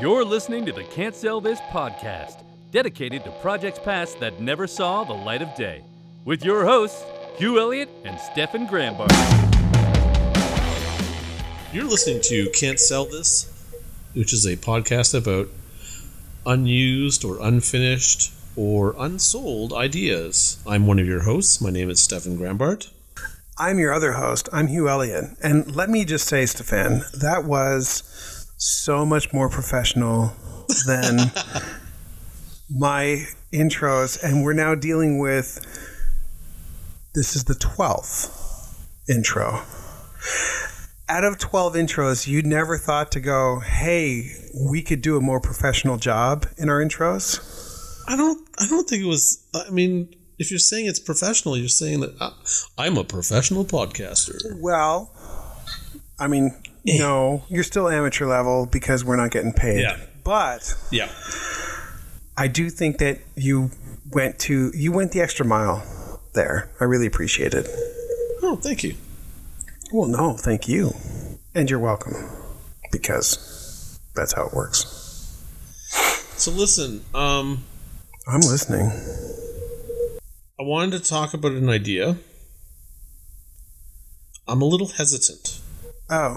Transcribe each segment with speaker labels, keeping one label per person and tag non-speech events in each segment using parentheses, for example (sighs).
Speaker 1: You're listening to the Can't Sell This podcast, dedicated to projects past that never saw the light of day, with your hosts, Hugh Elliott and Stefan Grambart.
Speaker 2: You're listening to Can't Sell This, which is a podcast about unused or unfinished or unsold ideas. I'm one of your hosts. My name is Stefan Grambart.
Speaker 3: I'm your other host. I'm Hugh Elliott. And let me just say, Stefan, that was so much more professional than (laughs) my intros. And we're now dealing with this is the 12th intro. Out of 12 intros, you never thought to go, hey, we could do a more professional job in our intros?
Speaker 2: I don't. I don't think it was. I mean, if you're saying it's professional, you're saying that uh, I'm a professional podcaster.
Speaker 3: Well, I mean, no, you're still amateur level because we're not getting paid.
Speaker 2: Yeah.
Speaker 3: But
Speaker 2: Yeah.
Speaker 3: I do think that you went to you went the extra mile there. I really appreciate it.
Speaker 2: Oh, thank you.
Speaker 3: Well, no, thank you. And you're welcome. Because that's how it works.
Speaker 2: So listen, um,
Speaker 3: I'm listening.
Speaker 2: I wanted to talk about an idea. I'm a little hesitant.
Speaker 3: Oh,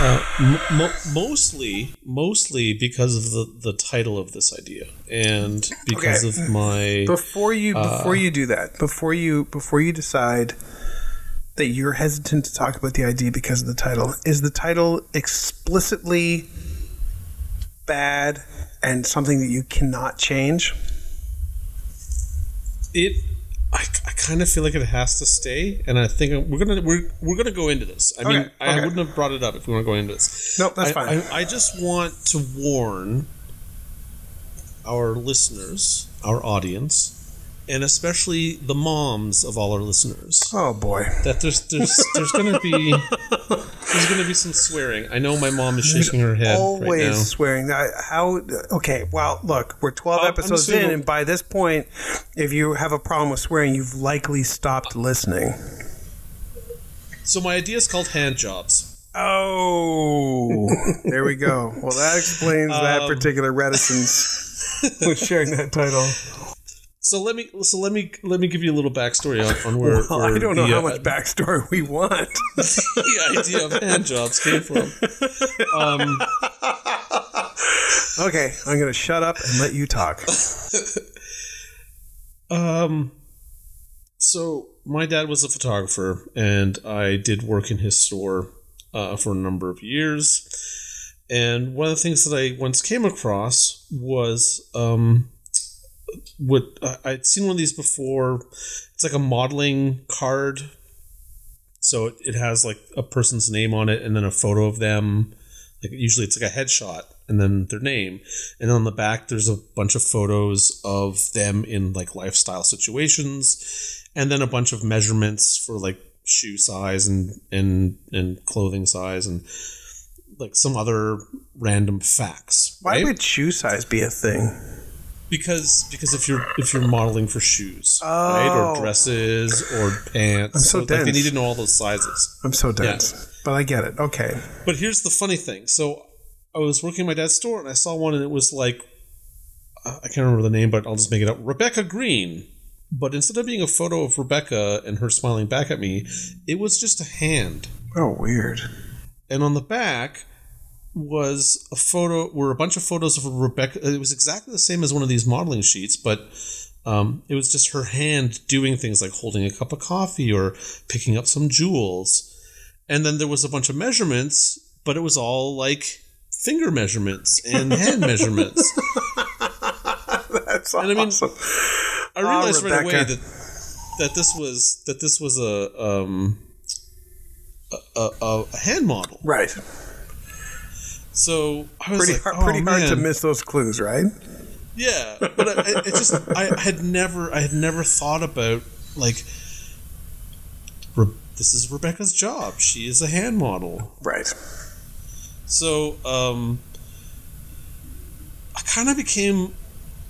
Speaker 2: Uh, m- mo- mostly, mostly because of the, the title of this idea, and because
Speaker 3: Okay.
Speaker 2: of my
Speaker 3: before you
Speaker 2: Uh,
Speaker 3: before you do that, before you before you decide that you're hesitant to talk about the idea because of the title, is the title explicitly bad and something that you cannot change?
Speaker 2: it. I, I kind of feel like it has to stay, and I think we're gonna we're, we're gonna go into this. I mean,
Speaker 3: Okay,
Speaker 2: I wouldn't have brought it up if we weren't going into this.
Speaker 3: Nope, that's
Speaker 2: I,
Speaker 3: fine.
Speaker 2: I, I just want to warn our listeners, our audience, and especially the moms of all our listeners
Speaker 3: Oh boy.
Speaker 2: that there's there's there's gonna be (laughs) there's gonna be some swearing. I know my mom is shaking her head
Speaker 3: Always
Speaker 2: right now.
Speaker 3: swearing. How? Okay. Well, look, we're 12
Speaker 2: I'm- I'm
Speaker 3: episodes in, and by this point, if you have a problem with swearing, you've likely stopped listening.
Speaker 2: So my idea is called hand jobs.
Speaker 3: Oh, there we go. Well, that explains that
Speaker 2: Um,
Speaker 3: particular reticence (laughs) with sharing that title.
Speaker 2: So let me so let me let me give you a little backstory on, on where,
Speaker 3: Well,
Speaker 2: where
Speaker 3: I don't know
Speaker 2: the,
Speaker 3: how
Speaker 2: uh,
Speaker 3: much backstory we want. (laughs)
Speaker 2: the idea of hand jobs came from. Um, (laughs)
Speaker 3: okay, I'm going to shut up and let you talk. (laughs)
Speaker 2: um, so my dad was a photographer, and I did work in his store uh, for a number of years. And one of the things that I once came across was um, what I- uh, I'd seen one of these before. It's like a modeling card. So it, it has like a person's name on it and then a photo of them. Like usually it's like a headshot and then their name. And on the back there's a bunch of photos of them in like lifestyle situations and then a bunch of measurements for like shoe size and and and clothing size and like some other random facts.
Speaker 3: Why
Speaker 2: right?
Speaker 3: would shoe size be a thing?
Speaker 2: Because because if you're if you're modeling for shoes, right, or
Speaker 3: Oh.
Speaker 2: dresses or pants,
Speaker 3: I'm so
Speaker 2: like they need to know all those sizes.
Speaker 3: I'm so dense, but I get it. Okay.
Speaker 2: But here's the funny thing: so I was working in my dad's store and I saw one, and it was like uh, I can't remember the name, but I'll just make it up. Rebecca Green. But instead of being a photo of Rebecca and her smiling back at me, it was just a hand.
Speaker 3: Oh, weird.
Speaker 2: and on the back was a photo were a bunch of photos of Rebecca. It was exactly the same as one of these modeling sheets, but um, it was just her hand doing things like holding a cup of coffee or picking up some jewels. And then there was a bunch of measurements, but it was all like finger measurements and hand measurements. (laughs)
Speaker 3: That's
Speaker 2: And I mean,
Speaker 3: awesome.
Speaker 2: I realized right away that that this was that this was a um a, a, a hand model.
Speaker 3: right.
Speaker 2: So I was
Speaker 3: Pretty
Speaker 2: like,
Speaker 3: hard,
Speaker 2: oh,
Speaker 3: pretty hard to miss those clues, right?
Speaker 2: Yeah, but I, I- it just I had never I had never thought about like Re- this is Rebecca's job. She is a hand model.
Speaker 3: Right.
Speaker 2: So um I kind of became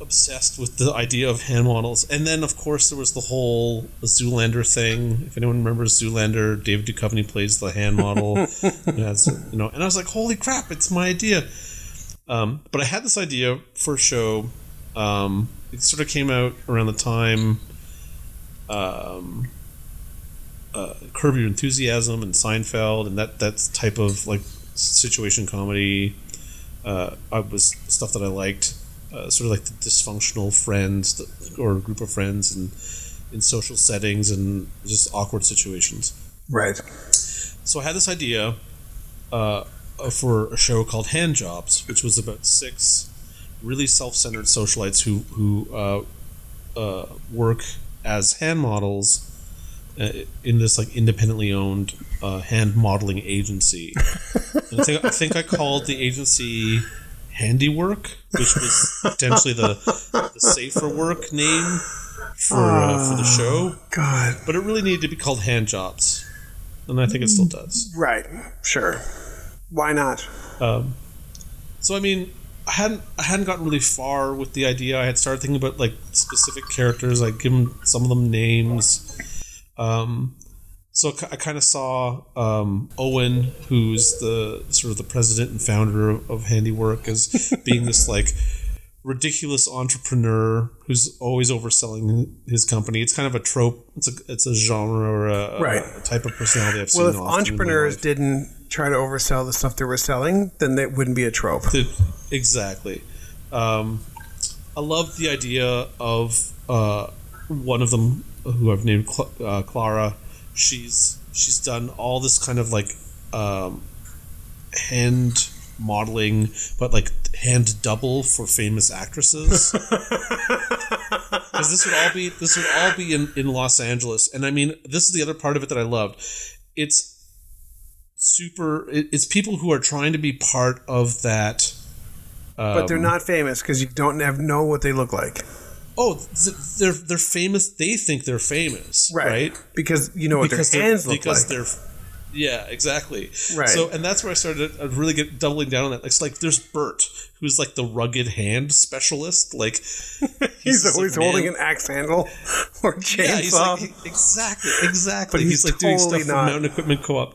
Speaker 2: obsessed with the idea of hand models. And then, of course, there was the whole Zoolander thing. If anyone remembers Zoolander, David Duchovny plays the hand model. and, has, you know, and I was like, holy crap, it's my idea. Um, but I had this idea for a show. Um, it sort of came out around the time um, uh, Curb Your Enthusiasm and Seinfeld and that that type of like situation comedy uh, I was stuff that I liked. Uh, sort of like the dysfunctional friends or group of friends and in social settings and just awkward situations.
Speaker 3: Right.
Speaker 2: So I had this idea uh, for a show called Hand Jobs, which was about six really self-centered socialites who who uh, uh, work as hand models uh, in this like independently owned uh, hand modeling agency. (laughs) I think I think I called the agency Handiwork, which was (laughs) potentially the, the safer work name for uh, for the show.
Speaker 3: God.
Speaker 2: But it really needed to be called Hand Jobs, and I think it still does.
Speaker 3: Right. Sure. Why not?
Speaker 2: Um, so I mean, I hadn't I hadn't gotten really far with the idea. I had started thinking about like specific characters. I give them some of them names. Um, so I kind of saw um, Owen, who's the sort of the president and founder of, of Handiwork, as (laughs) being this like ridiculous entrepreneur who's always overselling his company. It's kind of a trope. It's a it's a genre or a,
Speaker 3: Right.
Speaker 2: a type of personality I've seen.
Speaker 3: Well, if
Speaker 2: in my
Speaker 3: entrepreneurs didn't try to oversell the stuff they were selling, then that wouldn't be a trope.
Speaker 2: Exactly. Um, I love the idea of uh, one of them who I've named Cl- uh, Clara. She's she's done all this kind of like um, hand modeling, but like hand double for famous actresses. (laughs) Because this would all be this would all be in, in Los Angeles, and I mean this is the other part of it that I loved. It's super. It, it's people who are trying to be part of that.
Speaker 3: but they're
Speaker 2: um,
Speaker 3: not famous because you don't have, know what they look like.
Speaker 2: Oh, they're they're famous. They think they're famous, right?
Speaker 3: Because you know what
Speaker 2: because
Speaker 3: their hands look
Speaker 2: because
Speaker 3: like.
Speaker 2: they're yeah exactly
Speaker 3: Right.
Speaker 2: so and that's where i started uh, really get doubling down on that it's like there's bert who's like the rugged hand specialist like (laughs)
Speaker 3: He's
Speaker 2: this,
Speaker 3: always
Speaker 2: like,
Speaker 3: holding an axe handle or chainsaw.
Speaker 2: yeah he's like he- exactly exactly
Speaker 3: But he's
Speaker 2: like doing stuff for
Speaker 3: not.
Speaker 2: mountain equipment co-op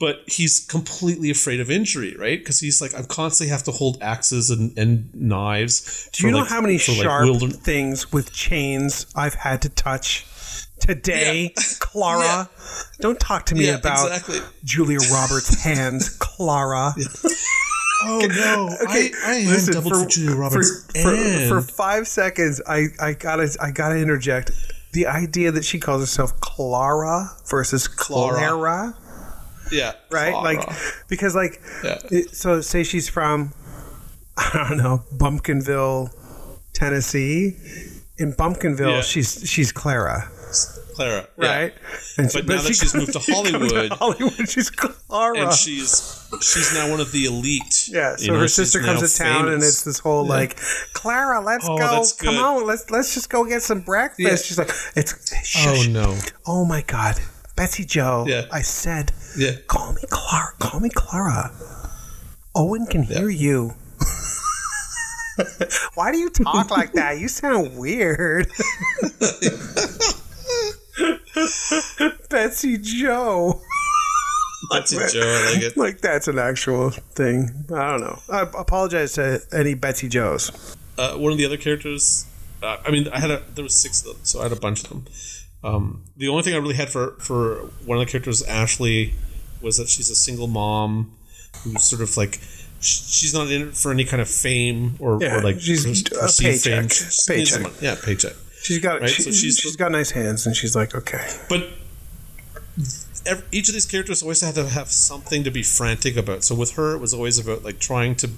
Speaker 2: but he's completely afraid of injury right because he's like i constantly have to hold axes and, and knives
Speaker 3: Do you know
Speaker 2: like-
Speaker 3: how many
Speaker 2: for, like,
Speaker 3: sharp
Speaker 2: wilder-
Speaker 3: things with chains I've had to touch today, (laughs) Clara?
Speaker 2: Yeah.
Speaker 3: Don't talk to me
Speaker 2: yeah
Speaker 3: about
Speaker 2: exactly
Speaker 3: Julia Roberts' hands, (laughs) Clara. (laughs)
Speaker 2: oh no i, I hand
Speaker 3: Listen,
Speaker 2: doubled for, Julia Roberts
Speaker 3: for, for, for five seconds, I, I gotta I gotta interject. The idea that she calls herself Clara versus Clara,
Speaker 2: Clara. Yeah (laughs)
Speaker 3: right? Like because like
Speaker 2: Yeah.
Speaker 3: it- so say she's from (laughs) I don't know Bumpkinville, Tennessee. In Bumpkinville,
Speaker 2: Yeah.
Speaker 3: she's she's Clara,
Speaker 2: Clara yeah.
Speaker 3: right? And
Speaker 2: But now that she's moved to (laughs)
Speaker 3: she comes
Speaker 2: Hollywood-
Speaker 3: Hollywood, she's Clara.
Speaker 2: and she's she's now one of the elite.
Speaker 3: Yeah, so
Speaker 2: you know,
Speaker 3: her sister comes to town, and it's this whole
Speaker 2: Yeah.
Speaker 3: like, Clara, let's
Speaker 2: Oh,
Speaker 3: go. Come on, let's let's just go get some breakfast.
Speaker 2: Yeah.
Speaker 3: She's like, it's
Speaker 2: oh
Speaker 3: shush.
Speaker 2: no,
Speaker 3: Oh my god, Betsy Joe.
Speaker 2: Yeah.
Speaker 3: I said,
Speaker 2: yeah,
Speaker 3: call me Clara. Call me Clara. Owen can hear you. (laughs) Why do you talk like that? You sound weird. (laughs) Betsy Joe.
Speaker 2: that's a Joe. I like it. (laughs)
Speaker 3: Like that's an actual thing. I don't know. I apologize to any Betsy Joes.
Speaker 2: Uh, one of the other characters. Uh, I mean, I had a there was six of them, so I had a bunch of them. Um, the only thing I really had for for one of the characters, Ashley, was that she's a single mom who's sort of like she's not in it for any kind of fame or,
Speaker 3: Yeah,
Speaker 2: or like
Speaker 3: she's
Speaker 2: per-
Speaker 3: a paycheck. paycheck.
Speaker 2: Yeah, paycheck.
Speaker 3: She's got
Speaker 2: Right,
Speaker 3: she,
Speaker 2: so she's
Speaker 3: she's got nice hands, and she's like, okay.
Speaker 2: but ev each of these characters always had to have something to be frantic about. So with her, it was always about like trying to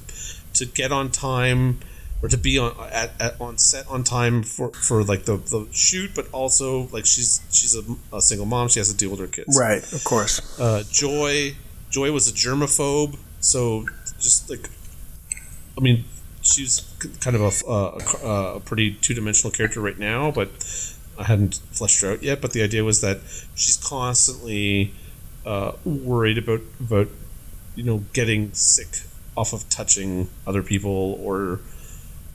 Speaker 2: to get on time or to be on at, at on set on time for for like the the shoot, but also like she's she's a, a single mom. She has to deal with her kids.
Speaker 3: Right, of course.
Speaker 2: Uh, Joy Joy was a germaphobe, so just like I mean. She's kind of a, a, a pretty two dimensional character right now, but I hadn't fleshed her out yet. But the idea was that she's constantly uh, worried about about you know getting sick off of touching other people or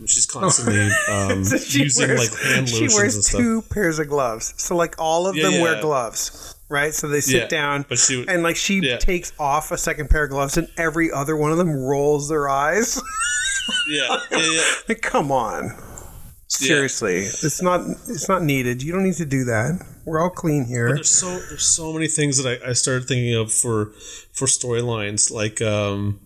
Speaker 2: She's constantly um, (laughs)
Speaker 3: So she
Speaker 2: using
Speaker 3: wears-
Speaker 2: like hand
Speaker 3: She
Speaker 2: lotions
Speaker 3: wears
Speaker 2: and stuff.
Speaker 3: two pairs of gloves. So like all of
Speaker 2: Yeah,
Speaker 3: them wear gloves, right? So they sit
Speaker 2: Yeah,
Speaker 3: down,
Speaker 2: but she would-
Speaker 3: and like she
Speaker 2: yeah.
Speaker 3: takes off a second pair of gloves, and every other one of them rolls their eyes. (laughs)
Speaker 2: Yeah, yeah, yeah. (laughs)
Speaker 3: like, come on, seriously, it's not it's not needed. You don't need to do that. We're all clean here.
Speaker 2: There's so there's so many things that I, I started thinking of for for storylines like um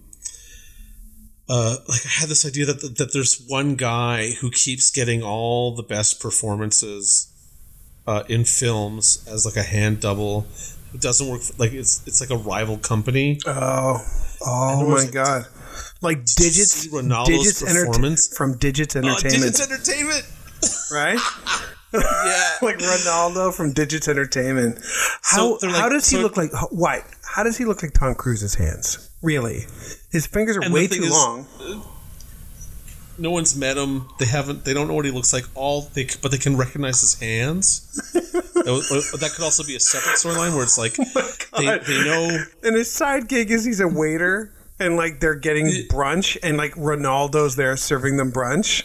Speaker 2: uh like I had this idea that that there's one guy who keeps getting all the best performances uh, in films as like a hand double who doesn't work for, like it's it's like a rival company.
Speaker 3: Oh, oh my
Speaker 2: a-
Speaker 3: god! Like digits, digits Enter-
Speaker 2: performance?
Speaker 3: from Digits
Speaker 2: Oh,
Speaker 3: Entertainment,
Speaker 2: Digits Entertainment. (laughs)
Speaker 3: right?
Speaker 2: Yeah. (laughs)
Speaker 3: like Ronaldo from Digits Entertainment. How how
Speaker 2: like-
Speaker 3: does he
Speaker 2: so-
Speaker 3: look like? What? How does he look like Tom Cruise's hands? Really, his fingers are
Speaker 2: And
Speaker 3: way too
Speaker 2: is-
Speaker 3: long.
Speaker 2: Uh, no one's met him. They haven't. They don't know what he looks like. All they, but they can recognize his hands. that, (laughs) oh, oh, oh, that could also be a separate storyline where it's like (laughs) they, they know.
Speaker 3: And his side gig is he's a waiter, and like they're getting brunch, and like Ronaldo's there serving them brunch,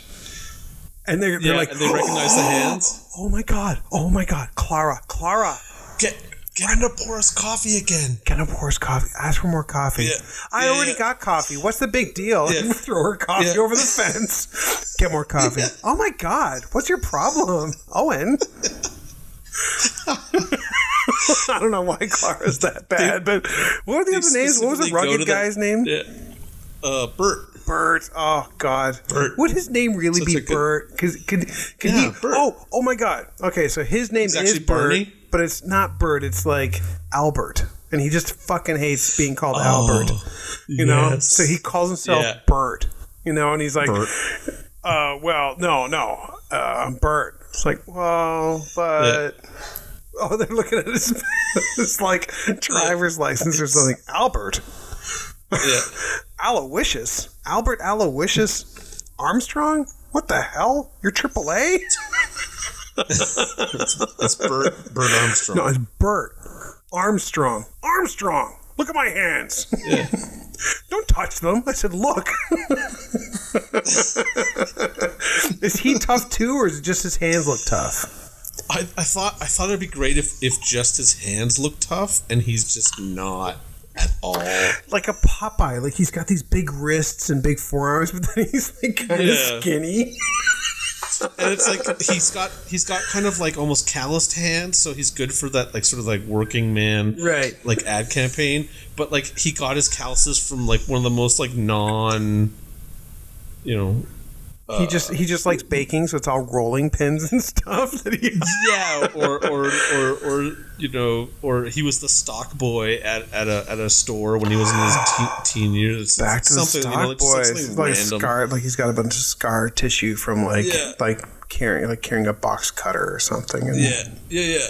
Speaker 3: and they're, they're
Speaker 2: Yeah,
Speaker 3: like,
Speaker 2: and they recognize the (gasps) hands.
Speaker 3: oh my god, oh my god, Clara, Clara.
Speaker 2: Get get to pour us coffee again.
Speaker 3: Can I pour us coffee? Ask for more coffee.
Speaker 2: Yeah.
Speaker 3: I
Speaker 2: Yeah,
Speaker 3: already
Speaker 2: yeah.
Speaker 3: got coffee. What's the big deal? (laughs) Throw her coffee over the fence. (laughs) Get more coffee. Oh my God. What's your problem, Owen? (laughs) I don't know why Clara's that bad, but what were the other names? What was the
Speaker 2: to
Speaker 3: rugged
Speaker 2: the-
Speaker 3: guy's name?
Speaker 2: Yeah. Uh, Bert.
Speaker 3: Bert. Oh God.
Speaker 2: Bert.
Speaker 3: Would his name really
Speaker 2: Such
Speaker 3: be
Speaker 2: good-
Speaker 3: Bert? Because could could
Speaker 2: Yeah,
Speaker 3: he?
Speaker 2: Bert.
Speaker 3: Oh oh my God. Okay, so his name
Speaker 2: It's
Speaker 3: is Bert,
Speaker 2: Bernie?
Speaker 3: but it's not Bert. It's like Albert, and he just fucking hates being called Albert. You know,
Speaker 2: Oh, yes.
Speaker 3: so he calls himself
Speaker 2: Yeah.
Speaker 3: Bert. You know, and he's like,
Speaker 2: Bert.
Speaker 3: uh, well, no, no, uh, I'm Bert. It's like, well, but. Oh, they're looking at his, (laughs) his like driver's license or something. Albert.
Speaker 2: Yeah. (laughs)
Speaker 3: Aloysius? Albert Aloysius Armstrong? What the hell? You're AAA?
Speaker 2: It's Bert. Bert Armstrong.
Speaker 3: No, it's Bert Armstrong. Armstrong! Look at my hands.
Speaker 2: Yeah. (laughs)
Speaker 3: Don't touch them. I said, look. (laughs) is he tough too, or is it just his hands look tough?
Speaker 2: I, I thought I thought it'd be great if if just his hands look tough and he's just not at all.
Speaker 3: Like a Popeye. Like he's got these big wrists and big forearms, (laughs) but then he's like kind of
Speaker 2: Yeah.
Speaker 3: skinny. (laughs)
Speaker 2: and it's like he's got he's got kind of like almost calloused hands, so he's good for that like sort of like working man
Speaker 3: Right.
Speaker 2: like ad campaign. But like he got his calluses from like one of the most like non, you know,
Speaker 3: he just he just likes baking, so it's all rolling pins and (laughs) stuff that he
Speaker 2: yeah, or or or or you know, or he was the stock boy at, at a at a store when he was in his (gasps) teen, teen years.
Speaker 3: Back to the stock
Speaker 2: you know, like, just, like, something random.
Speaker 3: scar, like he's got a bunch of scar tissue from like
Speaker 2: Yeah.
Speaker 3: like carrying like carrying a box cutter or something. And
Speaker 2: Yeah, yeah, yeah.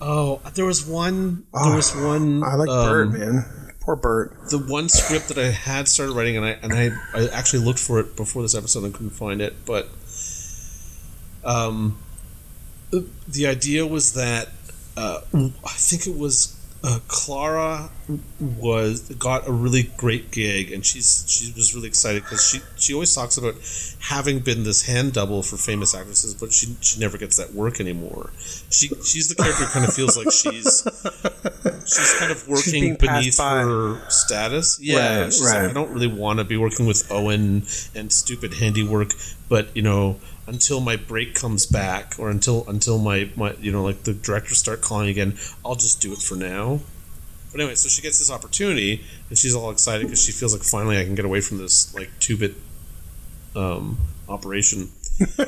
Speaker 2: Oh, there was one.
Speaker 3: Oh,
Speaker 2: There was one.
Speaker 3: I like
Speaker 2: um,
Speaker 3: Bert, man. Poor Bert.
Speaker 2: the one script that I had started writing, and I and I, I actually looked for it before this episode and couldn't find it, but um, the, idea was that uh, I think it was uh, Clara was got a really great gig, and she's she was really excited because she she always talks about having been this hand double for famous actresses, but she she never gets that work anymore. She she's the character who kind of feels like she's she's kind of working beneath her status. Yeah,
Speaker 3: Right,
Speaker 2: she's like. I don't really want to be working with Owen and stupid handiwork, but you know, until my break comes back, or until until my my you know like the directors start calling again, I'll just do it for now. But anyway, so she gets this opportunity, and she's all excited because she feels like finally I can get away from this like two bit um, operation. and (laughs)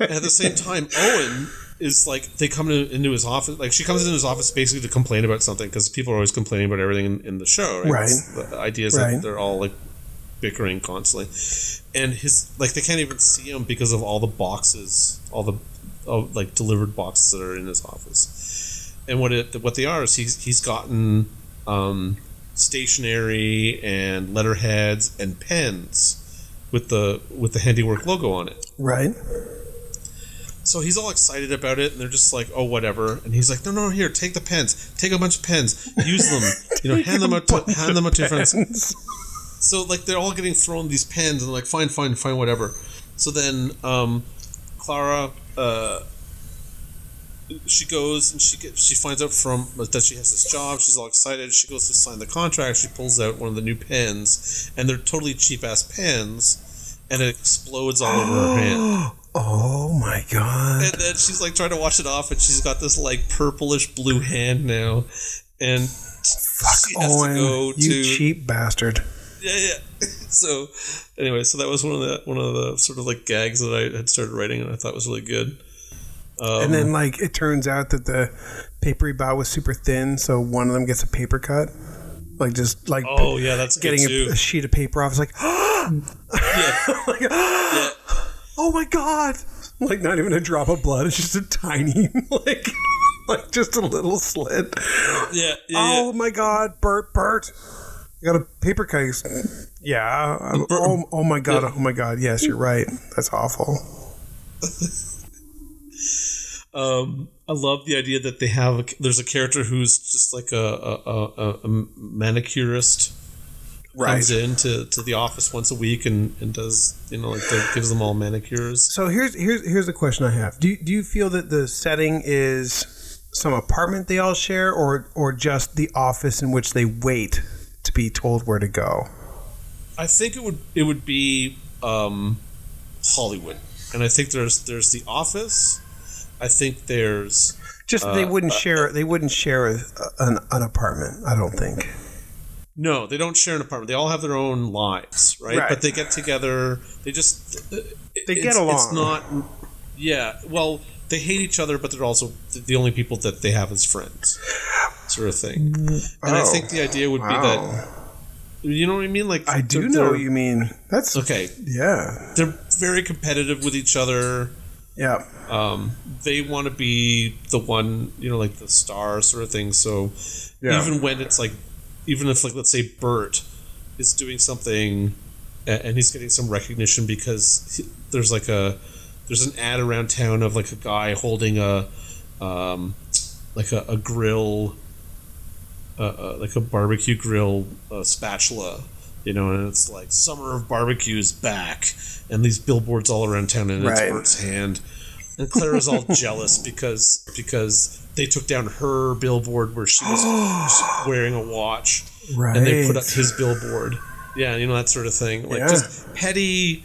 Speaker 2: at the same time, Owen is like they come to, into his office. Like she comes into his office basically to complain about something because people are always complaining about everything in, in the show. Right.
Speaker 3: Right.
Speaker 2: The idea is
Speaker 3: Right.
Speaker 2: that they're all like bickering constantly, and his like they can't even see him because of all the boxes, all the like delivered boxes that are in his office. And what it what they are is he's he's gotten um, stationery and letterheads and pens with the with the handiwork logo on it.
Speaker 3: Right.
Speaker 2: So he's all excited about it, and they're just like, "Oh, whatever." And he's like, "No, no, here, take the pens. Take a bunch of pens. Use them. You know, (laughs) hand them out to hand them out to your friends." so like they're all getting thrown these pens and like fine, fine, fine, whatever. So then um, Clara, uh, she goes and she gets she finds out from that she has this job. She's all excited. She goes to sign the contract. She pulls out one of the new pens, and they're totally cheap ass pens, and it explodes all over her hand. (gasps) (gasps) (gasps)
Speaker 3: Oh my god!
Speaker 2: And then she's like trying to wash it off, and she's got this like purplish blue hand now, and
Speaker 3: Fuck
Speaker 2: she has
Speaker 3: Owen,
Speaker 2: to go
Speaker 3: you
Speaker 2: to
Speaker 3: cheap bastard.
Speaker 2: yeah, yeah. (laughs) So anyway, so that was one of the one of the sort of like gags that I had started writing, and I thought was really good. Um,
Speaker 3: and then like it turns out that the paper he bought was super thin, so one of them gets a paper cut. Like just like
Speaker 2: oh yeah, that's
Speaker 3: getting a, a sheet of paper off. It's like, (gasps)
Speaker 2: yeah, (laughs)
Speaker 3: like, (gasps)
Speaker 2: yeah.
Speaker 3: Oh my god! Like not even a drop of blood. It's just a tiny (laughs) like like just a little slit.
Speaker 2: Yeah, yeah,
Speaker 3: Oh my god, Bert, Bert. You got a paper case. Yeah. uh, Oh, oh my god. Oh my god. Yes, you're right. That's awful.
Speaker 2: Um, I love the idea that they have. A, there's a character who's just like a a, a, a manicurist. Comes in to, to the office once a week and, and does you know like the, gives them all manicures.
Speaker 3: So here's here's here's the question I have. Do you, do you feel that the setting is some apartment they all share, or or just the office in which they wait to be told where to go?
Speaker 2: I think it would it would be um, Hollywood, and I think there's there's the office. I think there's
Speaker 3: Just
Speaker 2: Uh,
Speaker 3: they wouldn't share they wouldn't share a, an, an apartment. I don't think.
Speaker 2: No, they don't share an apartment. They all have their own lives, right?
Speaker 3: Right.
Speaker 2: But they get together. They just
Speaker 3: They get along.
Speaker 2: It's not. Yeah. Well, they hate each other, but they're also the only people that they have as friends, sort of thing. And I
Speaker 3: Oh,
Speaker 2: think the idea would be that you know what I mean. Like
Speaker 3: I do know what you mean. That's
Speaker 2: Okay,
Speaker 3: yeah,
Speaker 2: they're very competitive with each other.
Speaker 3: yeah.
Speaker 2: um, they want to be the one, you know, like the star sort of thing. So
Speaker 3: Yeah.
Speaker 2: even when it's like, even if like let's say Bert is doing something and he's getting some recognition because he, there's like a there's an ad around town of like a guy holding a um, like a, a grill, uh, uh, like a barbecue grill uh, spatula. You know, and it's like summer of barbecue is back, and these billboards all around town, and
Speaker 3: Right.
Speaker 2: it's Bert's hand, and Clara's all jealous because because they took down her billboard where she was (gasps) wearing a watch,
Speaker 3: Right.
Speaker 2: and they put up his billboard. Yeah, you know that sort of thing, like
Speaker 3: Yeah.
Speaker 2: just petty.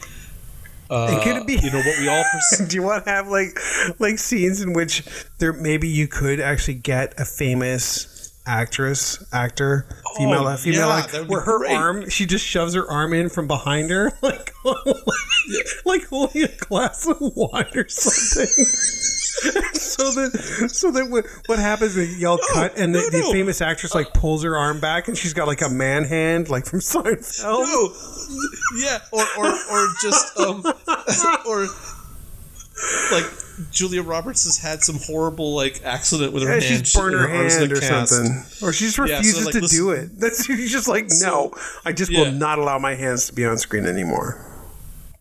Speaker 2: Uh,
Speaker 3: And could it be-
Speaker 2: You know what we all. Pers- (laughs)
Speaker 3: Do you want to have like like scenes in which there maybe you could actually get a famous actress, actor, female,
Speaker 2: Oh,
Speaker 3: female,
Speaker 2: yeah,
Speaker 3: like
Speaker 2: that would be
Speaker 3: where her
Speaker 2: great.
Speaker 3: arm, she just shoves her arm in from behind her, (laughs) like (laughs) like holding a glass of wine or something. (laughs) so that so that what, what happens is y'all cut and the,
Speaker 2: no,
Speaker 3: the
Speaker 2: no.
Speaker 3: famous actress like pulls her arm back and she's got like a man hand like from Seinfeld.
Speaker 2: No, yeah, or or or just um, or like Julia Roberts has had some horrible like accident with her
Speaker 3: Yeah,
Speaker 2: hand.
Speaker 3: she's burned her
Speaker 2: in
Speaker 3: hand or
Speaker 2: cast.
Speaker 3: something, or she just
Speaker 2: so,
Speaker 3: refuses
Speaker 2: like,
Speaker 3: to
Speaker 2: listen-
Speaker 3: do it. (laughs) That's she's just like, no, I just
Speaker 2: Yeah.
Speaker 3: will not allow my hands to be on screen anymore.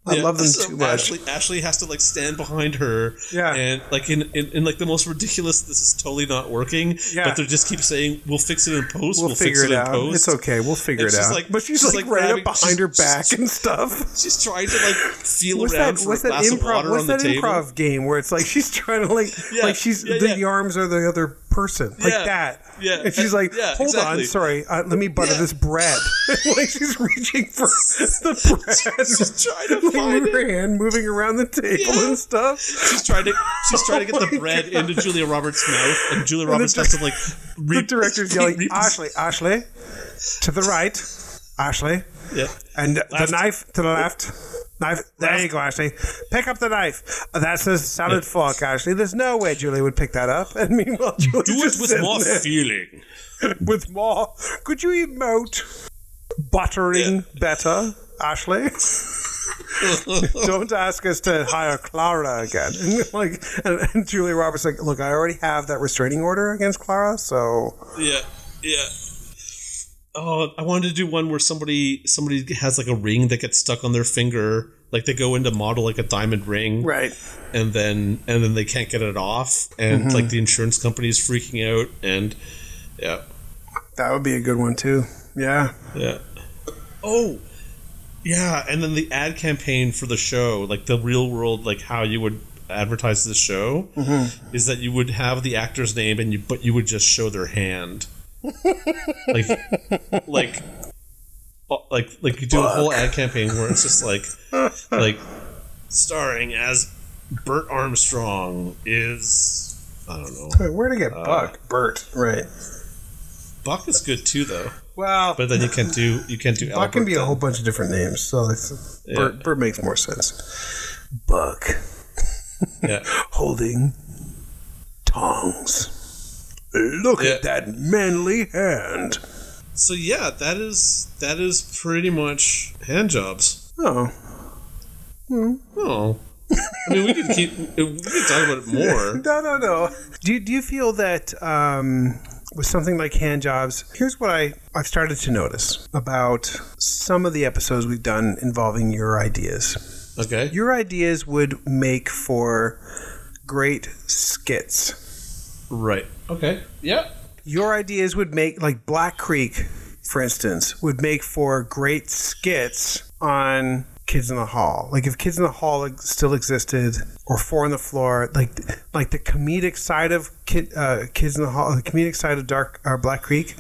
Speaker 3: I
Speaker 2: Yeah,
Speaker 3: love them
Speaker 2: so
Speaker 3: too much.
Speaker 2: Ashley, Ashley has to like stand behind her,
Speaker 3: Yeah.
Speaker 2: and like in, in, in like the most ridiculous. This is totally not working.
Speaker 3: Yeah.
Speaker 2: but they just keep saying, "We'll fix it in post.
Speaker 3: We'll,
Speaker 2: We'll,
Speaker 3: figure
Speaker 2: fix
Speaker 3: it
Speaker 2: in
Speaker 3: out.
Speaker 2: post."
Speaker 3: It's okay. We'll figure
Speaker 2: And
Speaker 3: it out.
Speaker 2: like-
Speaker 3: but she's,
Speaker 2: she's,
Speaker 3: like,
Speaker 2: like,
Speaker 3: right up behind her (laughs)
Speaker 2: she's-
Speaker 3: back and stuff.
Speaker 2: She's trying to like feel
Speaker 3: What's
Speaker 2: around
Speaker 3: that?
Speaker 2: for
Speaker 3: What's
Speaker 2: a
Speaker 3: that
Speaker 2: glass of
Speaker 3: improv?
Speaker 2: water
Speaker 3: What's
Speaker 2: on the
Speaker 3: that
Speaker 2: table.
Speaker 3: improv game where it's like she's trying to like,
Speaker 2: Yeah,
Speaker 3: like she's
Speaker 2: yeah,
Speaker 3: the,
Speaker 2: yeah.
Speaker 3: arms are the other person, like
Speaker 2: Yeah,
Speaker 3: that.
Speaker 2: yeah,
Speaker 3: and she's like,
Speaker 2: yeah,
Speaker 3: hold on, sorry, uh, let me butter
Speaker 2: Yeah.
Speaker 3: this bread. (laughs) (laughs) like she's reaching for the bread.
Speaker 2: She's trying to
Speaker 3: Like,
Speaker 2: find (laughs)
Speaker 3: with
Speaker 2: it.
Speaker 3: her hand moving around the table
Speaker 2: Yeah.
Speaker 3: and stuff.
Speaker 2: She's trying to she's trying to get
Speaker 3: Oh
Speaker 2: the bread
Speaker 3: God.
Speaker 2: into Julia Roberts' mouth, and Julia Roberts has to like.
Speaker 3: The director's yelling, Ashley, Ashley, to the right, Ashley,
Speaker 2: Yeah.
Speaker 3: and the
Speaker 2: Left.
Speaker 3: knife to the left. Knife. There you go, Ashley. Pick up the knife. That's a salad fork, Ashley. There's no way Julie would pick that up. (laughs) And meanwhile, Julie
Speaker 2: Do it with more feeling. (laughs)
Speaker 3: with more. Could you emote buttering better, Ashley? (laughs) Don't ask us to hire Clara again. And like, and, and Julia Roberts like, look, I already have that restraining order against Clara, so
Speaker 2: Yeah, yeah. Oh, I wanted to do one where somebody somebody has like a ring that gets stuck on their finger. Like they go into model like a diamond ring,
Speaker 3: right.
Speaker 2: and then and then they can't get it off, and
Speaker 3: Mm-hmm.
Speaker 2: like the insurance company is freaking out, and yeah,
Speaker 3: That would be a good one too. Yeah.
Speaker 2: yeah. Oh, yeah, and then the ad campaign for the show, like the real world, like how you would advertise the show, is that you would have the actor's name and you, but you would just show their hand, like, like, uh, like, like you do a whole ad campaign where it's just like, like, starring as Bert Armstrong is, I don't know,
Speaker 3: Wait, where to get Buck? Bert, right?
Speaker 2: Buck is good too though,
Speaker 3: Well,
Speaker 2: but then you can't do you can't do
Speaker 3: Buck can
Speaker 2: Albert
Speaker 3: be a whole bunch of different names, so it's,
Speaker 2: Yeah.
Speaker 3: Bert, Bert makes more sense. Buck
Speaker 2: Yeah. (laughs)
Speaker 3: holding tongs. Look
Speaker 2: Yeah.
Speaker 3: at that manly hand.
Speaker 2: So yeah, that is that is pretty much hand jobs.
Speaker 3: Oh,
Speaker 2: Oh, I mean, we could keep we could talk about it more. (laughs)
Speaker 3: no, no, no. Do you, do you feel that um, with something like hand jobs? Here's what I I've started to notice about some of the episodes we've done involving your ideas.
Speaker 2: Okay.
Speaker 3: Your ideas would make for great skits.
Speaker 2: Right. Okay. Yeah.
Speaker 3: Your ideas would make like Black Creek, for instance, would make for great skits on Kids in the Hall. Like if Kids in the Hall still existed, or Four on the Floor, like like the comedic side of Kid, uh, Kids in the Hall, the comedic side of Dark or Black Creek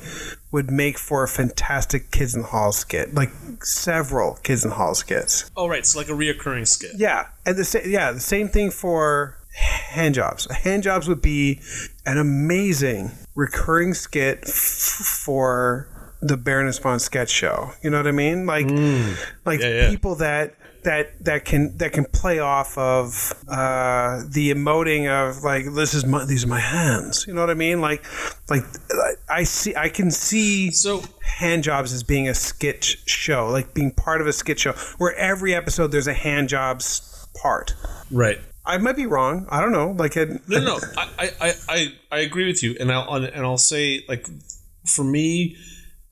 Speaker 3: would make for a fantastic Kids in the Hall skit. Like several Kids in the Hall skits.
Speaker 2: Oh, right. So like a reoccurring skit.
Speaker 3: Yeah, and the sa- yeah the same thing for hand jobs. Hand jobs would be an amazing recurring skit f- for the Baroness von Sketch Show. You know what I mean? Like, like
Speaker 2: Yeah, yeah.
Speaker 3: people that that that can that can play off of uh, the emoting of like this is my these are my hands. You know what I mean? Like, like I see I can see
Speaker 2: So
Speaker 3: hand jobs as being a skit show, like being part of a skit show, where every episode there's a hand jobs part.
Speaker 2: right.
Speaker 3: I might be wrong. I don't know. Like, it,
Speaker 2: No, no. I, I, I, I, I agree with you, and I'll and I'll say like for me,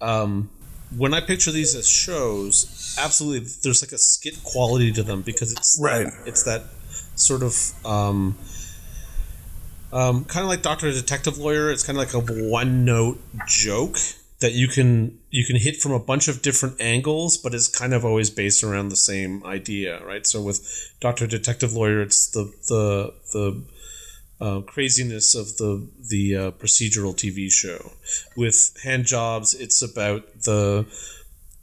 Speaker 2: um, when I picture these as shows, absolutely, there's like a skit quality to them because it's
Speaker 3: Right.
Speaker 2: It's that sort of um, um, kind of like Doctor Detective Lawyer. It's kind of like a one note joke that you can you can hit from a bunch of different angles, but it's kind of always based around the same idea, right? So with Doctor Detective Lawyer, it's the the the uh, craziness of the the uh, procedural TV show. With Hand Jobs, it's about the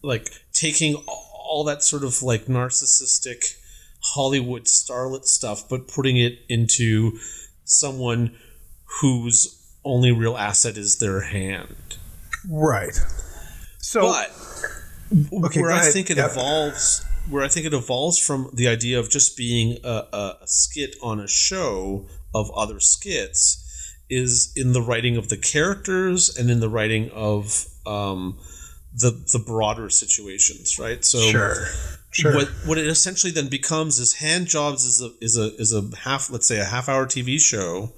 Speaker 2: like taking all that sort of like narcissistic Hollywood starlet stuff, but putting it into someone whose only real asset is their hand.
Speaker 3: Right. So,
Speaker 2: But
Speaker 3: Okay,
Speaker 2: where I
Speaker 3: ahead.
Speaker 2: think it
Speaker 3: Yep.
Speaker 2: evolves, where I think it evolves from the idea of just being a, a, a skit on a show of other skits, is in the writing of the characters and in the writing of um, the the broader situations, right? So
Speaker 3: sure, sure.
Speaker 2: what what it essentially then becomes is hand jobs is a is a is a half let's say a half hour TV show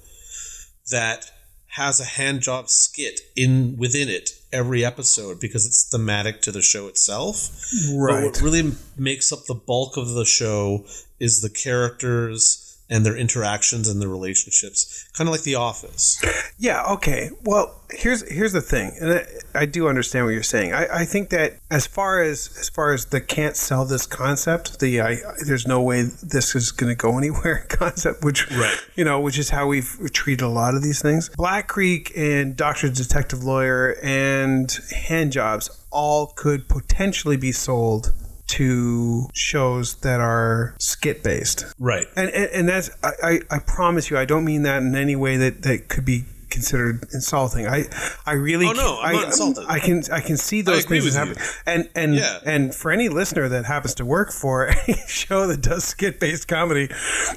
Speaker 2: that has a hand job skit in within it every episode because it's thematic to the show itself. But
Speaker 3: right.
Speaker 2: what really makes up the bulk of the show is the characters and their interactions and their relationships, kind of like The Office.
Speaker 3: Yeah. Okay. Well, here's here's the thing, and I, I do understand what you're saying. I, I think that as far as as far as the can't sell this concept, the I, there's no way this is going to go (laughs) anywhere concept, which
Speaker 2: Right.
Speaker 3: you know, which is how we've treated a lot of these things. Black Creek and Doctor Detective Lawyer and Hand Jobs all could potentially be sold to shows that are skit based.
Speaker 2: Right.
Speaker 3: And, and, and that's I, I, I promise you I don't mean that in any way that, that could be considered insulting. I I really
Speaker 2: Oh, no, I'm
Speaker 3: I,
Speaker 2: not insulted.
Speaker 3: I can I can see those things happening. And and
Speaker 2: Yeah.
Speaker 3: and for any listener that happens to work for (laughs) any show that does skit based comedy,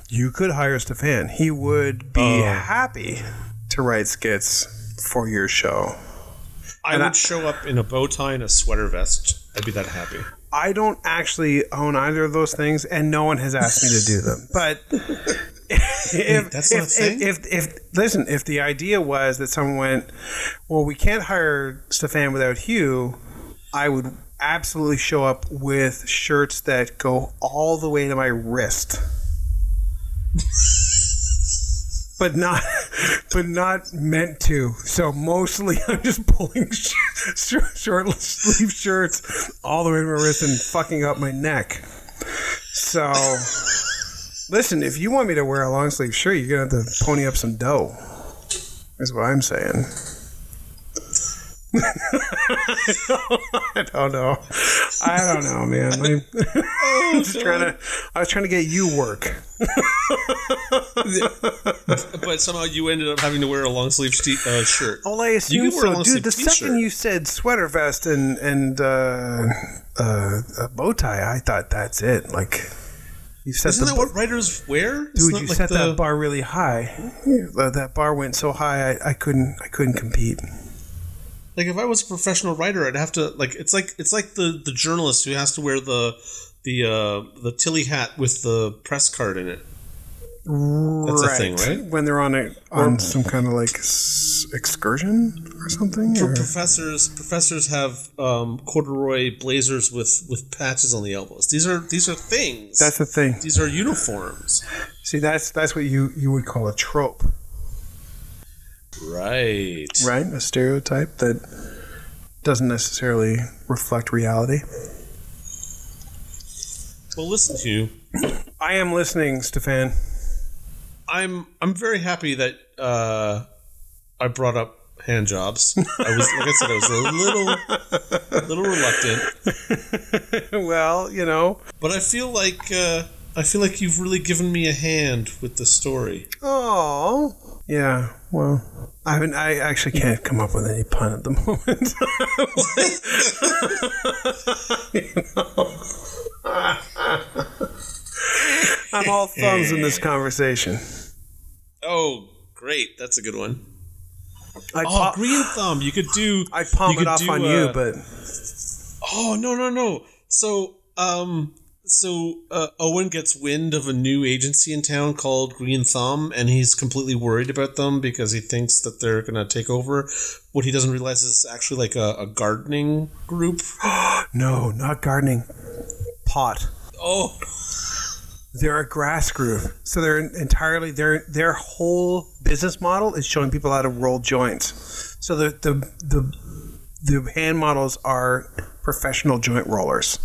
Speaker 3: you could hire Stefan. He would be
Speaker 2: Oh.
Speaker 3: happy to write skits for your show.
Speaker 2: I
Speaker 3: And
Speaker 2: would
Speaker 3: I-
Speaker 2: show up in a bow tie and a sweater vest. I'd be that happy.
Speaker 3: I don't actually own either of those things, and no one has asked me to do them. (laughs) But if,
Speaker 2: that's
Speaker 3: if,
Speaker 2: not
Speaker 3: if, if, if listen, if the idea was that someone went, well, we can't hire Stefan without Hugh, I would absolutely show up with shirts that go all the way to my wrist. (laughs) But not, (laughs) but not meant to. So mostly (laughs) I'm just pulling sh- sh- short sleeve shirts all the way to my wrist and fucking up my neck. So, listen, if you want me to wear a long sleeve shirt, you're gonna have to pony up some dough. Is what I'm saying. (laughs) I don't know. I don't know, man. I'm (laughs) just trying to. I was trying to get you work. (laughs)
Speaker 2: but somehow you ended up having to wear a long sleeve uh, shirt.
Speaker 3: Well, I assume
Speaker 2: can wear a
Speaker 3: so, dude. The
Speaker 2: t-shirt.
Speaker 3: second you said sweater vest and and uh, uh, a bow tie, I thought that's it. Like you set
Speaker 2: Isn't
Speaker 3: the
Speaker 2: that what writers wear?
Speaker 3: Dude. You
Speaker 2: like
Speaker 3: set
Speaker 2: the-
Speaker 3: that bar really high. That bar went so high, I, I couldn't. I couldn't compete.
Speaker 2: Like if I was a professional writer, I'd have to like it's like it's like the the journalist who has to wear the the uh, the Tilley hat with the press card in it. That's a thing, right?
Speaker 3: When they're on a on some kind of like excursion or something.
Speaker 2: For
Speaker 3: or-
Speaker 2: professors, professors have um, corduroy blazers with with patches on the elbows. These are these are things.
Speaker 3: That's the thing.
Speaker 2: these are uniforms.
Speaker 3: See, that's that's what you you would call a trope,
Speaker 2: Right.
Speaker 3: right? A stereotype that doesn't necessarily reflect reality.
Speaker 2: Well, listen to you.
Speaker 3: I am listening, Stefan.
Speaker 2: I'm I'm very happy that uh, I brought up hand jobs. I was like I said, I was a little little reluctant, (laughs)
Speaker 3: well, you know.
Speaker 2: but I feel like uh, I feel like you've really given me a hand with the story.
Speaker 3: Oh. Yeah. Well, I haven't. I actually can't come up with any pun at the (laughs) moment. You know? I'm all thumbs in this conversation.
Speaker 2: Oh, great! That's a good one.
Speaker 3: I'd,
Speaker 2: Oh,
Speaker 3: pa-
Speaker 2: green thumb. You could do.
Speaker 3: I'd palm it off
Speaker 2: do,
Speaker 3: on you, but
Speaker 2: Oh no no no! So um so uh, Owen gets wind of a new agency in town called Green Thumb, and he's completely worried about them because he thinks that they're gonna take over. What he doesn't realize is actually like a, a gardening group. (gasps)
Speaker 3: no, not gardening. Pot.
Speaker 2: Oh
Speaker 3: They're a grass group, so they're entirely their their whole business model is showing people how to roll joints. So the the the, the hand models are professional joint rollers.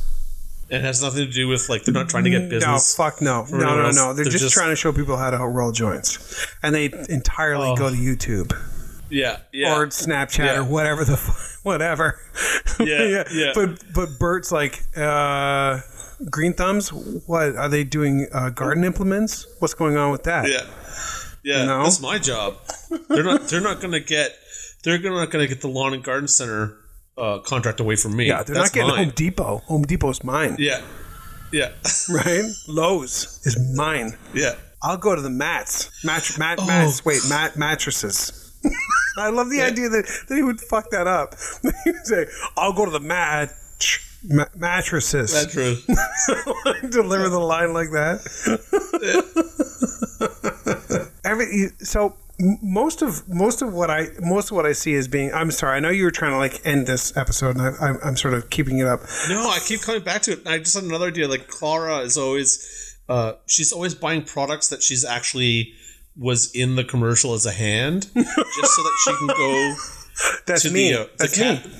Speaker 2: It has nothing to do with like they're not trying to get business.
Speaker 3: No, fuck no, no, no,
Speaker 2: else.
Speaker 3: no. They're,
Speaker 2: They're
Speaker 3: just,
Speaker 2: just-
Speaker 3: trying to show people how to roll joints, and they entirely
Speaker 2: Oh.
Speaker 3: go to YouTube
Speaker 2: Yeah yeah.
Speaker 3: or Snapchat
Speaker 2: Yeah.
Speaker 3: or whatever the (laughs) whatever. (laughs)
Speaker 2: Yeah, yeah.
Speaker 3: But but Bert's like, uh, green thumbs. What are they doing? Uh, garden implements? What's going on with that?
Speaker 2: Yeah, yeah.
Speaker 3: You know?
Speaker 2: That's my job. They're not. They're not going to get. They're not going to get the lawn and garden center uh, contract away from me.
Speaker 3: Yeah, they're
Speaker 2: That's
Speaker 3: not getting
Speaker 2: mine.
Speaker 3: Home Depot. Home Depot's mine,
Speaker 2: Yeah, yeah, (laughs)
Speaker 3: right? Lowe's is mine.
Speaker 2: yeah.
Speaker 3: I'll go to the mats. Mat- mat-
Speaker 2: Oh.
Speaker 3: mats. Wait, mat- mattresses. (laughs) I love the idea that, that he would fuck that up. (laughs) he would say, "I'll go to the mat." Ma- mattresses.
Speaker 2: True.
Speaker 3: Deliver the line like that. Every so most of most of what I most of what I see is being. I'm sorry. I know you were trying to like end this episode, and I, I'm, I'm sort of keeping it up.
Speaker 2: No, I keep coming back to it. I just had another idea. Like Clara is always, uh, she's always buying products that she's actually was in the commercial as a hand, (laughs) just so that she can go
Speaker 3: That's
Speaker 2: to
Speaker 3: me.
Speaker 2: the, uh, the
Speaker 3: That's
Speaker 2: cat.
Speaker 3: me.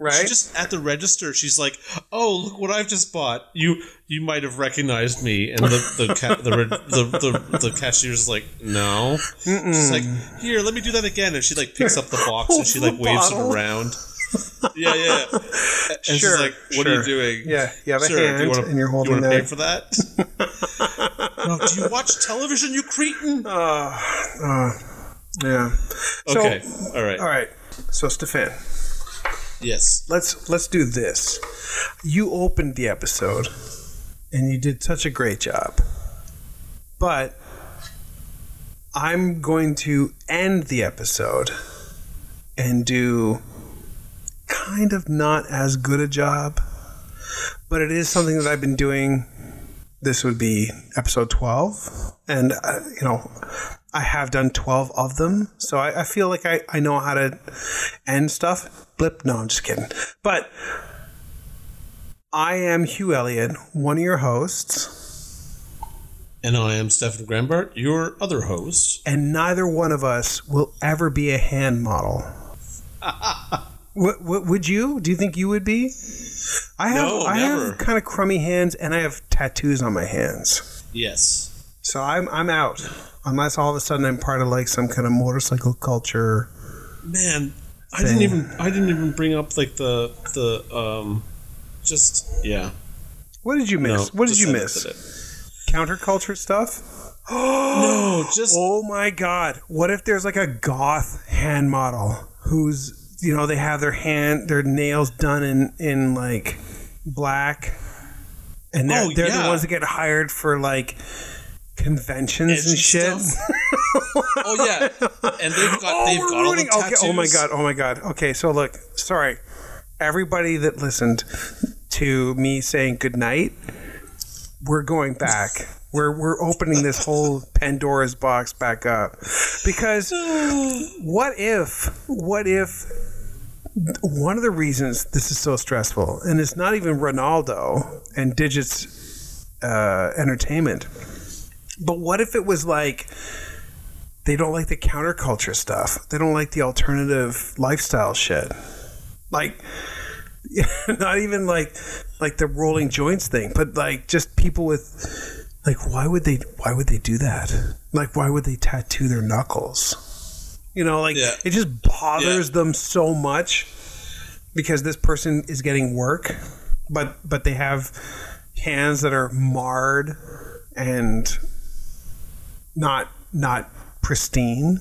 Speaker 2: She
Speaker 3: Right.
Speaker 2: just at the register, she's like, "Oh, look what I've just bought. You you might have recognized me." And the the ca- the, the, the the cashier's like, "No." She's like, "Here, let me do that again." And she like picks up the box and she like (laughs) waves it around. Yeah, yeah. And she's
Speaker 3: Sure,
Speaker 2: like, "What are you doing?"
Speaker 3: Yeah, you have a
Speaker 2: Sir, do you wanna,
Speaker 3: and you're
Speaker 2: you
Speaker 3: holding
Speaker 2: wanna pay
Speaker 3: that.
Speaker 2: for that? (laughs) no, do you watch television, you cretin?
Speaker 3: Uh, uh, yeah. So,
Speaker 2: okay, all right.
Speaker 3: All right. So, Stefan,
Speaker 2: Yes.
Speaker 3: let's let's do this. You opened the episode, and you did such a great job. But I'm going to end the episode and do kind of not as good a job, but it is something that I've been doing. This would be episode 12, and uh, you know, I have done 12 of them, so I, I feel like I, I know how to end stuff. Blip, no, I'm just kidding. But I am Hugh Elliott, one of your hosts,
Speaker 2: And I am Stefan Grambart, your other host.
Speaker 3: And neither one of us will ever be a hand model. (laughs) what, what, would you? Do you think you would be? I have
Speaker 2: No,
Speaker 3: I have kind of crummy hands and I have tattoos on my hands.
Speaker 2: Yes.
Speaker 3: So I'm I'm out. Unless all of a sudden I'm part of like some kind of motorcycle culture.
Speaker 2: Man, I didn't even I didn't even bring up like the the um just yeah.
Speaker 3: What did you
Speaker 2: No,
Speaker 3: miss? what did you miss? Counterculture stuff? (gasps)
Speaker 2: No, just
Speaker 3: Oh my god. What if there's like a goth hand model who's you know, they have their hand their nails done in in like black and they're,
Speaker 2: Oh,
Speaker 3: they're the ones that get hired for like conventions and shit. (laughs) (laughs)
Speaker 2: oh yeah, and they've got
Speaker 3: Oh,
Speaker 2: they've got all the tattoos.
Speaker 3: okay. Oh my god. Oh my god. Okay, so look, sorry. Everybody that listened to me saying goodnight, we're going back. We're we're opening this whole Pandora's box back up. Because (sighs) what if what if one of the reasons this is so stressful, and it's not even Ronaldo and Digits uh, Entertainment, but what if it was like they don't like the counterculture stuff. They don't like the alternative lifestyle shit. Like (laughs) not even like like the rolling joints thing, but like just people with like why would they why would they do that? Like why would they tattoo their knuckles? You know, like
Speaker 2: Yeah.
Speaker 3: it just bothers them so much because this person is getting work, but but they have hands that are marred and not not pristine.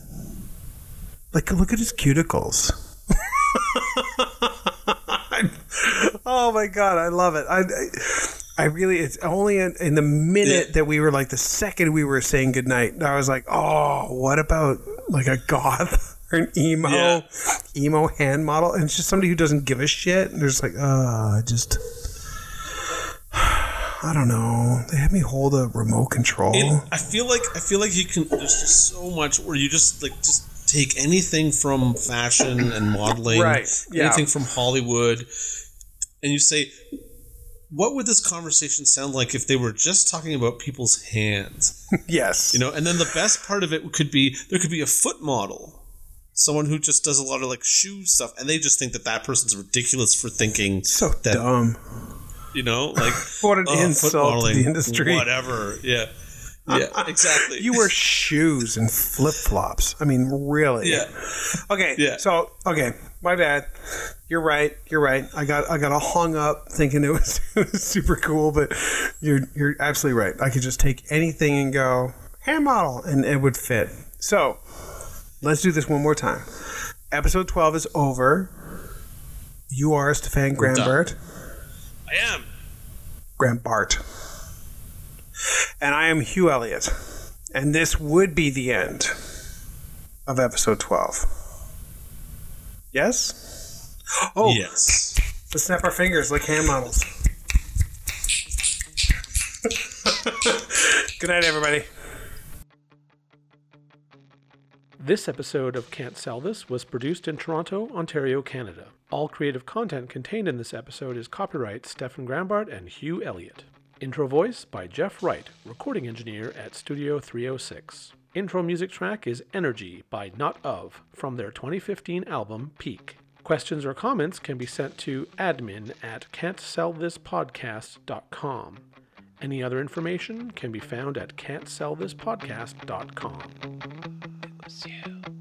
Speaker 3: Like look at his cuticles. (laughs) oh my god, I love it. I, I, I really, it's only in, in the minute
Speaker 2: Yeah.
Speaker 3: that we were like the second we were saying goodnight, I was like, oh, what about like a goth (laughs) or an emo,
Speaker 2: Yeah.
Speaker 3: emo hand model? And it's just somebody who doesn't give a shit. And they're just like, oh, I just. I don't know. They had me hold a remote control.
Speaker 2: It, I feel like I feel like you can. There's just so much where you just like just take anything from fashion and modeling,
Speaker 3: Right, yeah.
Speaker 2: anything from Hollywood, and you say, what would this conversation sound like if they were just talking about people's hands? (laughs)
Speaker 3: yes.
Speaker 2: You know, and then the best part of it could be there could be a foot model, someone who just does a lot of like shoe stuff, and they just think that that person's ridiculous for thinking
Speaker 3: so
Speaker 2: that
Speaker 3: dumb.
Speaker 2: You know, like (laughs)
Speaker 3: What an
Speaker 2: oh,
Speaker 3: insult to the industry.
Speaker 2: whatever. Yeah, yeah, (laughs) exactly.
Speaker 3: You wear shoes and flip flops. I mean, really?
Speaker 2: yeah.
Speaker 3: Okay.
Speaker 2: Yeah.
Speaker 3: So okay, my bad. You're right. You're right. I got I got all hung up thinking it was, (laughs) it was super cool, but you're you're absolutely right. I could just take anything and go hand model, and it would fit. So let's do this one more time. Episode twelve is over. You are Stefan. Grambart.
Speaker 2: I am.
Speaker 3: Grambart. And I am Hugh Elliott. And this would be the end of episode 12. Yes? Oh,
Speaker 2: Yes.
Speaker 3: let's snap our fingers like hand models. (laughs) Good night, everybody.
Speaker 4: This episode of Can't Sell This was produced in Toronto, Ontario, Canada. All creative content contained in this episode is copyright Stefan Grambart and Hugh Elliott. Intro voice by Jeff Wright, recording engineer at Studio 306. Intro music track is Energy by Not Of from their 2015 album Peak. Questions or comments can be sent to admin at can'tsellthispodcast.com. Any other information can be found at can'tsellthispodcast.com
Speaker 5: loves you.